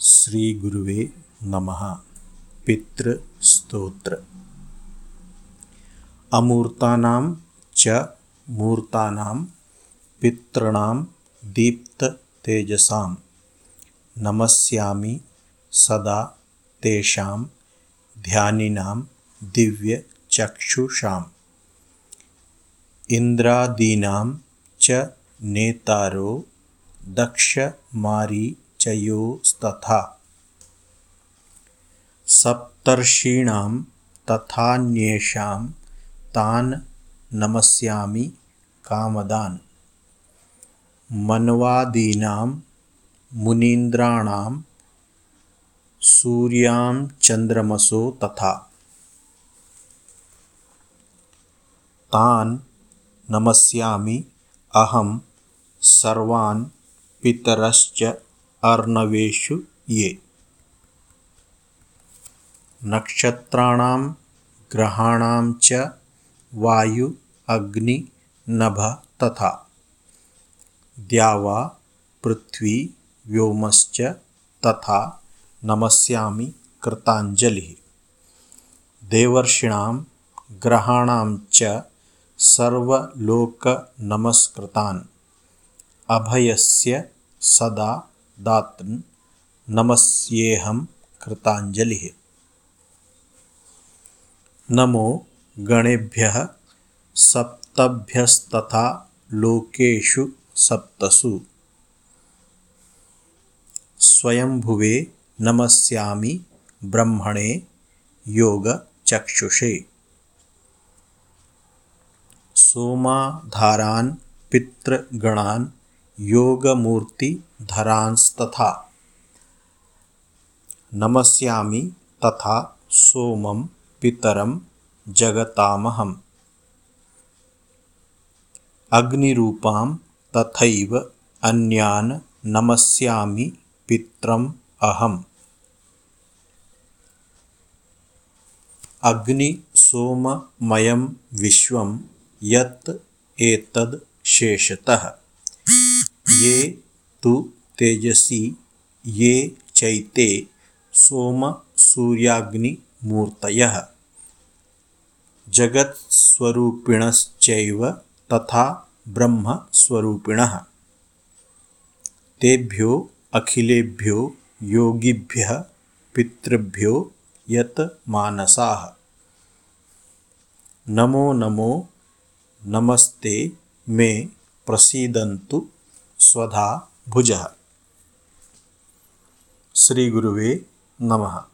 श्रीगुरुवे नमः। पितृस्तोत्र। अमूर्तानां च मूर्तानां पितॄणां दीप्ततेजसां नमस्यामि सदा तेषां ध्यानिनां दिव्यचक्षुषाम्। इन्द्रादीनां च नेतारो दक्षमारीचयोस्तथा सप्तर्षीणां तथान्येषां तान् नमस्यामि कामदान्। मन्वादीनां मुनीन्द्राणां सूर्याञ्चन्द्रमसो तथा। तान् नमस्यामि अहं सर्वान् पितरश्च अर्णवेषु ये। नक्षत्राणां ग्रहाणां च वायु अग्नि नभ तथा। द्यावा पृथ्वी व्योमश्च तथा नमस्यामि कृताञ्जलिः। देवर्षीणां ग्रहाणां च सर्वलोकनमस्कृतान्। अभयस्य सदा दातन् नमस्येऽहं कृताञ्जलिः नमो गणेभ्यः सप्तभ्यस्तथा लोकेषु सप्तसु। स्वयंभुवे नमस्यामि ब्रह्मणे योगचक्षुषे। सोमाधारान् पितृगणान् योगमूर्तिधरांस्तथा नमस्यामि तथा सोमं पितरं जगतामहम्। अग्निरूपां तथैव अन्यान् नमस्यामि पित्रम् अहम्। अग्निसोममयं विश्वं यत् एतद् शेषतः ये तु तेजसी, ये चैते सोमसूर्याग्निमूर्तयः जगत्स्वरूपिणश्चैव तथा ब्रह्मस्वरूपिणः तेभ्यो अखिलेभ्यो योगिभ्यः, पितृभ्यो यत् मानसाः। नमो नमो, नमस्ते, मे प्रसीदन्तु। स्वधा भुजः। श्रीगुरुवे नमः।